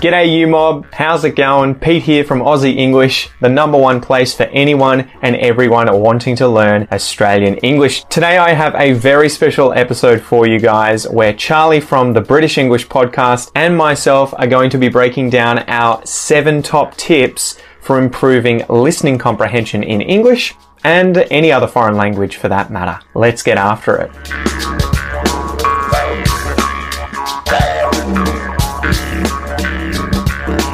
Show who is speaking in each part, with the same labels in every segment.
Speaker 1: G'day you mob, how's it going? Pete here from Aussie English, the number one place for anyone and everyone wanting to learn Australian English. Today I have a very special episode for you guys where Charlie from the British English podcast and myself are going to be breaking down our seven top tips for improving listening comprehension in English and any other foreign language for that matter. Let's get after it.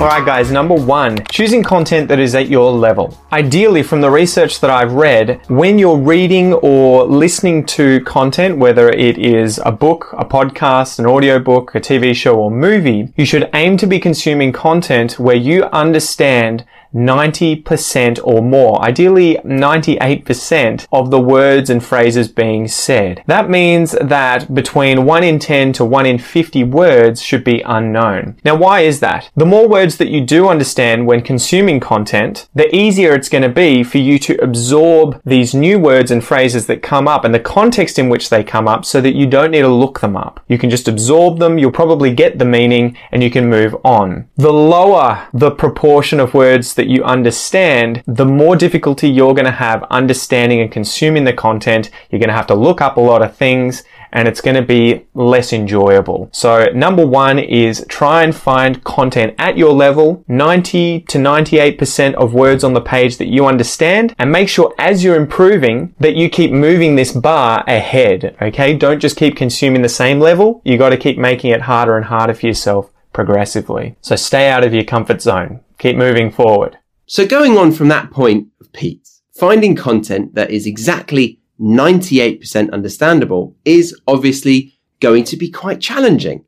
Speaker 1: Alright guys, number one, choosing content that is at your level. Ideally, from the research that I've read, when you're reading or listening to content, whether it is a book, a podcast, an audiobook, a TV show or movie, you should aim to be consuming content where you understand 90% or more, ideally 98% of the words and phrases being said. That means that between 1 in 10 to 1 in 50 words should be unknown. Now why is that? The more words that you do understand when consuming content, the easier it's going to be for you to absorb these new words and phrases that come up and the context in which they come up so that you don't need to look them up. You can just absorb them, you'll probably get the meaning and you can move on. The lower the proportion of words that you understand, the more difficulty you're going to have understanding and consuming the content. You're going to have to look up a lot of things and it's going to be less enjoyable. So number one is try and find content at your level, 90 to 98% of words on the page that you understand and make sure as you're improving that you keep moving this bar ahead. Okay. Don't just keep consuming the same level. You got to keep making it harder and harder for yourself progressively. So stay out of your comfort zone. Keep moving forward.
Speaker 2: So going on from that point of Pete's, finding content that is exactly 98% understandable is obviously going to be quite challenging.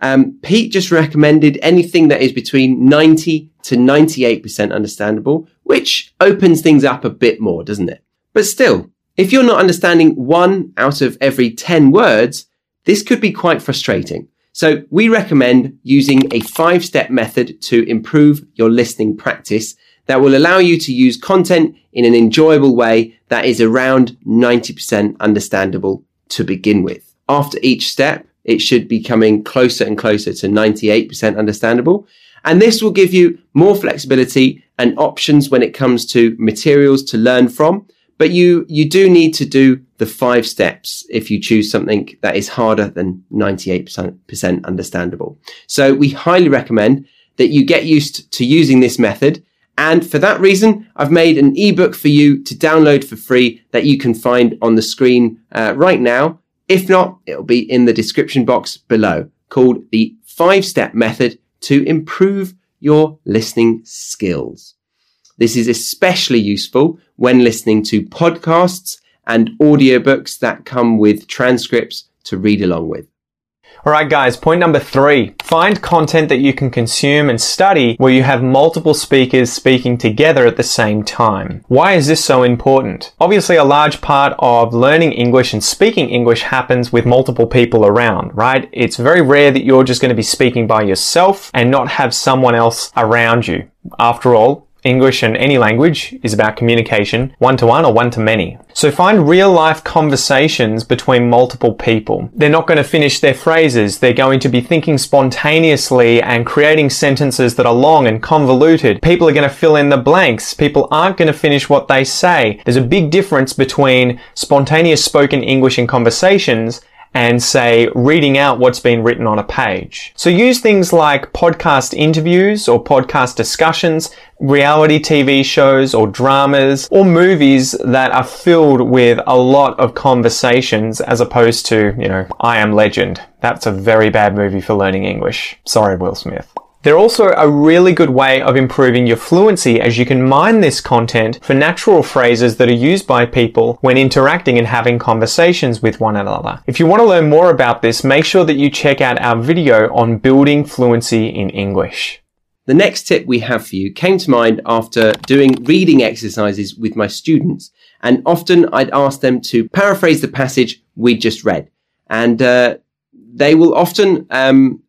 Speaker 2: Um, Pete just recommended anything that is between 90 to 98% understandable, which opens things up a bit more, doesn't it? But still, if you're not understanding one out of every 10 words, this could be quite frustrating. So we recommend using a five step method to improve your listening practice that will allow you to use content in an enjoyable way that is around 90% understandable to begin with. After each step, it should be coming closer and closer to 98% understandable. And this will give you more flexibility and options when it comes to materials to learn from. But you, you do need to do the five steps if you choose something that is harder than 98% understandable. So we highly recommend that you get used to using this method and for that reason, I've made an ebook for you to download for free that you can find on the screen uh, right now. If not, it'll be in the description box below called the five step method to improve your listening skills. This is especially useful when listening to podcasts and audiobooks that come with transcripts to read along with.
Speaker 1: Alright guys, point number three. Find content that you can consume and study where you have multiple speakers speaking together at the same time. Why is this so important? Obviously a large part of learning English and speaking English happens with multiple people around, right? It's very rare that you're just going to be speaking by yourself and not have someone else around you. After all, English and any language is about communication, one to one or one to many. So find real life conversations between multiple people. They're not going to finish their phrases. They're going to be thinking spontaneously and creating sentences that are long and convoluted. People are going to fill in the blanks. People aren't going to finish what they say. There's a big difference between spontaneous spoken English in conversations and say reading out what's been written on a page. So use things like podcast interviews or podcast discussions, reality TV shows or dramas or movies that are filled with a lot of conversations as opposed to, you know, I Am Legend. That's a very bad movie for learning English. Sorry, Will Smith. They're also a really good way of improving your fluency as you can mine this content for natural phrases that are used by people when interacting and having conversations with one another. If you want to learn more about this, make sure that you check out our video on building fluency in English.
Speaker 2: The next tip we have for you came to mind after doing reading exercises with my students. And often I'd ask them to paraphrase the passage we just read. And uh, they will often um,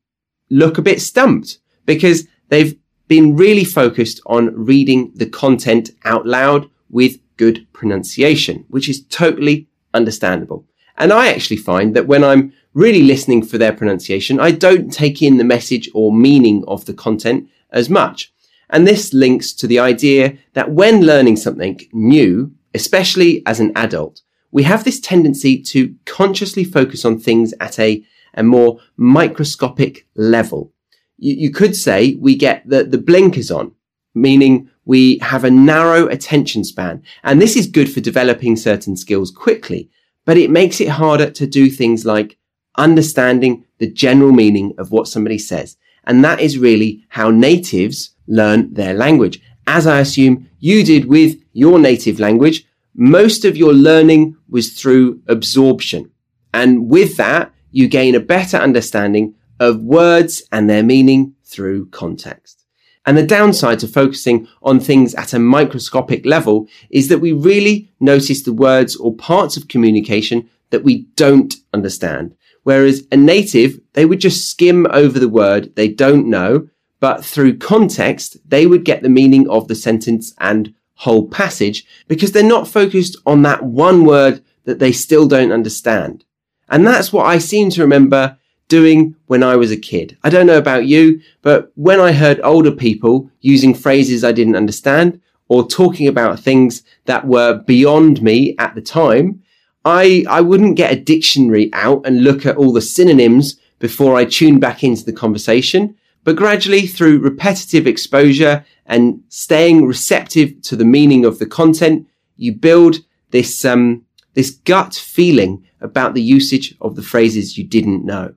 Speaker 2: look a bit stumped because they've been really focused on reading the content out loud with good pronunciation, which is totally understandable. And I actually find that when I'm really listening for their pronunciation, I don't take in the message or meaning of the content as much. And this links to the idea that when learning something new, especially as an adult, we have this tendency to consciously focus on things at a, a more microscopic level. You, you could say we get the, the blinkers on, meaning we have a narrow attention span. And this is good for developing certain skills quickly, but it makes it harder to do things like understanding the general meaning of what somebody says. And that is really how natives learn their language. As I assume you did with your native language, most of your learning was through absorption. And with that, you gain a better understanding of words and their meaning through context. And the downside to focusing on things at a microscopic level is that we really notice the words or parts of communication that we don't understand. Whereas a native, they would just skim over the word they don't know, but through context, they would get the meaning of the sentence and whole passage because they're not focused on that one word that they still don't understand. And that's what I seem to remember doing when I was a kid. I don't know about you, but when I heard older people using phrases I didn't understand or talking about things that were beyond me at the time, I, I wouldn't get a dictionary out and look at all the synonyms before I tuned back into the conversation. But gradually through repetitive exposure and staying receptive to the meaning of the content, you build this, um, this gut feeling about the usage of the phrases you didn't know.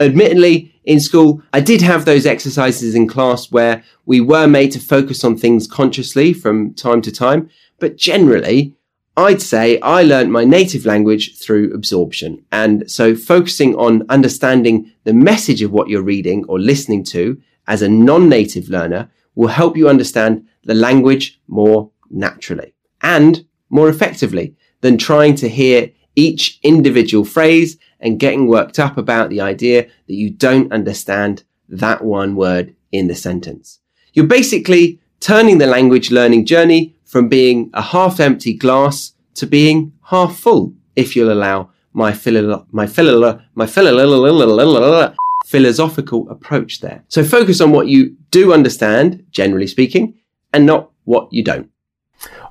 Speaker 2: Admittedly, in school, I did have those exercises in class where we were made to focus on things consciously from time to time, but generally, I'd say I learned my native language through absorption. And so focusing on understanding the message of what you're reading or listening to as a non-native learner will help you understand the language more naturally and more effectively than trying to hear each individual phrase and getting worked up about the idea that you don't understand that one word in the sentence. You're basically turning the language learning journey from being a half empty glass to being half full, if you'll allow my philo- my philo- my philo- philosophical approach there. So focus on what you do understand, generally speaking, and not what you don't.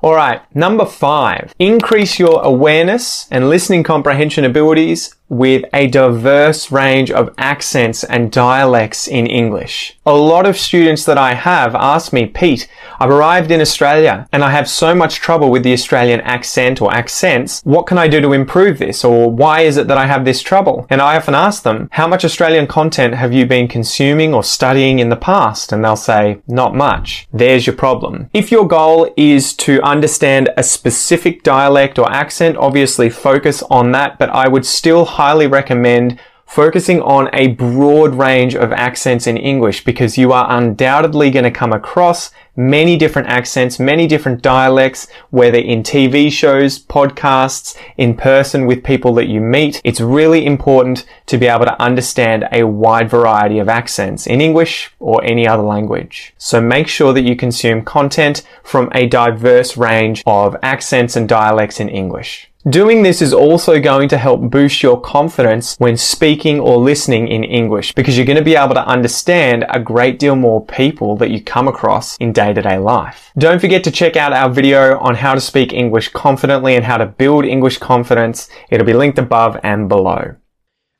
Speaker 1: All right, number five, increase your awareness and listening comprehension abilities with a diverse range of accents and dialects in English. A lot of students that I have ask me, Pete, I've arrived in Australia and I have so much trouble with the Australian accent or accents. What can I do to improve this? Or why is it that I have this trouble? And I often ask them, how much Australian content have you been consuming or studying in the past? And they'll say, not much. There's your problem. If your goal is to understand a specific dialect or accent, obviously focus on that, but I would still highly recommend focusing on a broad range of accents in English because you are undoubtedly going to come across many different accents, many different dialects, whether in TV shows, podcasts, in person with people that you meet. It's really important to be able to understand a wide variety of accents in English or any other language. So make sure that you consume content from a diverse range of accents and dialects in English. Doing this is also going to help boost your confidence when speaking or listening in English because you're going to be able to understand a great deal more people that you come across in day to day life. Don't forget to check out our video on how to speak English confidently and how to build English confidence. It'll be linked above and below.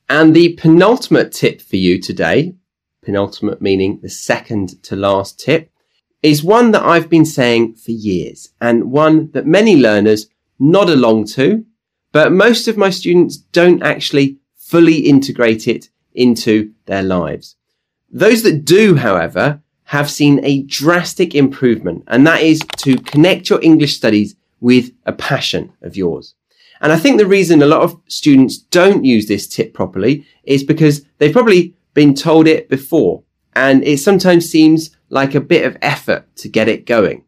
Speaker 2: And the penultimate tip for you today, penultimate meaning the second to last tip, is one that I've been saying for years and one that many learners nod along to, but most of my students don't actually fully integrate it into their lives. Those that do, however, have seen a drastic improvement, and that is to connect your English studies with a passion of yours. And I think the reason a lot of students don't use this tip properly is because they've probably been told it before, and it sometimes seems like a bit of effort to get it going.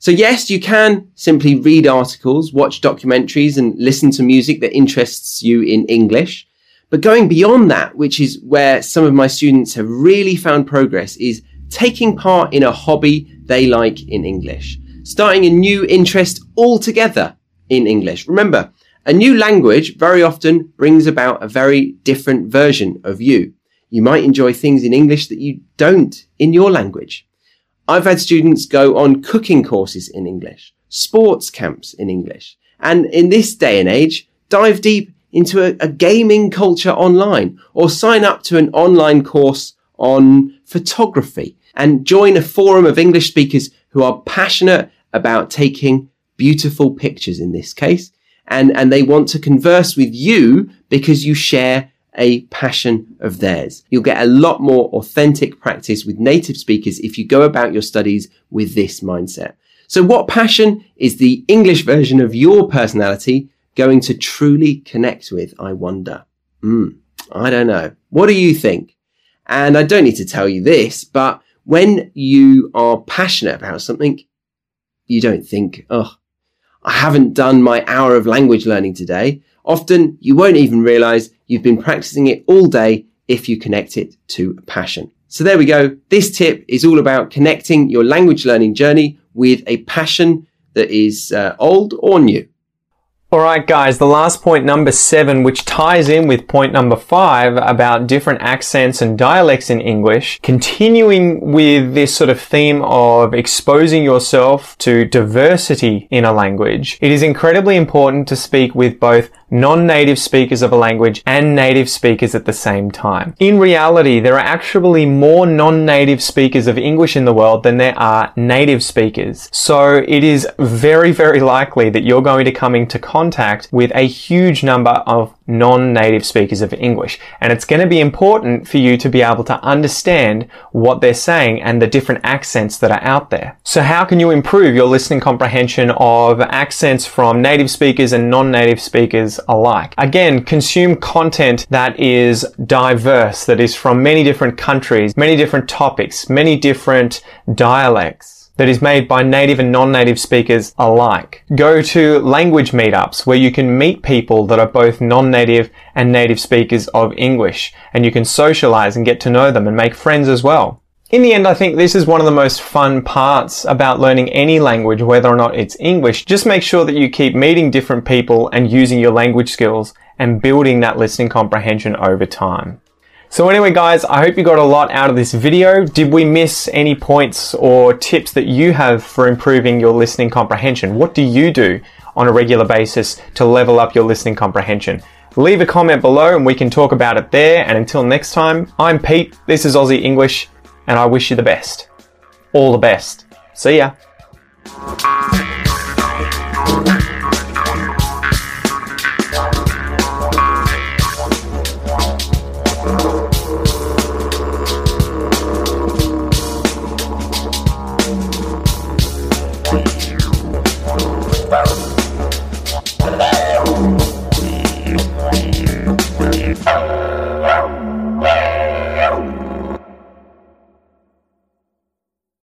Speaker 2: So yes, you can simply read articles, watch documentaries and listen to music that interests you in English. But going beyond that, which is where some of my students have really found progress is taking part in a hobby they like in English, starting a new interest altogether in English. Remember, A new language very often brings about a very different version of you. You might enjoy things in English that you don't in your language. I've had students go on cooking courses in English, sports camps in English, and in this day and age, dive deep into a, a gaming culture online or sign up to an online course on photography and join a forum of English speakers who are passionate about taking beautiful pictures in this case. And, and they want to converse with you because you share a passion of theirs. You'll get a lot more authentic practice with native speakers if you go about your studies with this mindset. So what passion is the English version of your personality going to truly connect with? I wonder. Hmm. I don't know. What do you think? And I don't need to tell you this, but when you are passionate about something, you don't think, oh, I haven't done my hour of language learning today. Often you won't even realize you've been practicing it all day if you connect it to passion. So there we go. This tip is all about connecting your language learning journey with a passion that is uh, old or new.
Speaker 1: Alright guys, the last point number seven, which ties in with point number five about different accents and dialects in English, continuing with this sort of theme of exposing yourself to diversity in a language, it is incredibly important to speak with both non-native speakers of a language and native speakers at the same time. In reality, there are actually more non-native speakers of English in the world than there are native speakers. So it is very, very likely that you're going to come into contact with a huge number of non-native speakers of English. And it's going to be important for you to be able to understand what they're saying and the different accents that are out there. So how can you improve your listening comprehension of accents from native speakers and non-native speakers alike? Again, consume content that is diverse, that is from many different countries, many different topics, many different dialects that is made by native and non-native speakers alike. Go to language meetups where you can meet people that are both non-native and native speakers of English and you can socialize and get to know them and make friends as well. In the end, I think this is one of the most fun parts about learning any language, whether or not it's English. Just make sure that you keep meeting different people and using your language skills and building that listening comprehension over time. So anyway guys, I hope you got a lot out of this video. Did we miss any points or tips that you have for improving your listening comprehension? What do you do on a regular basis to level up your listening comprehension? Leave a comment below and we can talk about it there. And until next time, I'm Pete, this is Aussie English, and I wish you the best. All the best. See ya.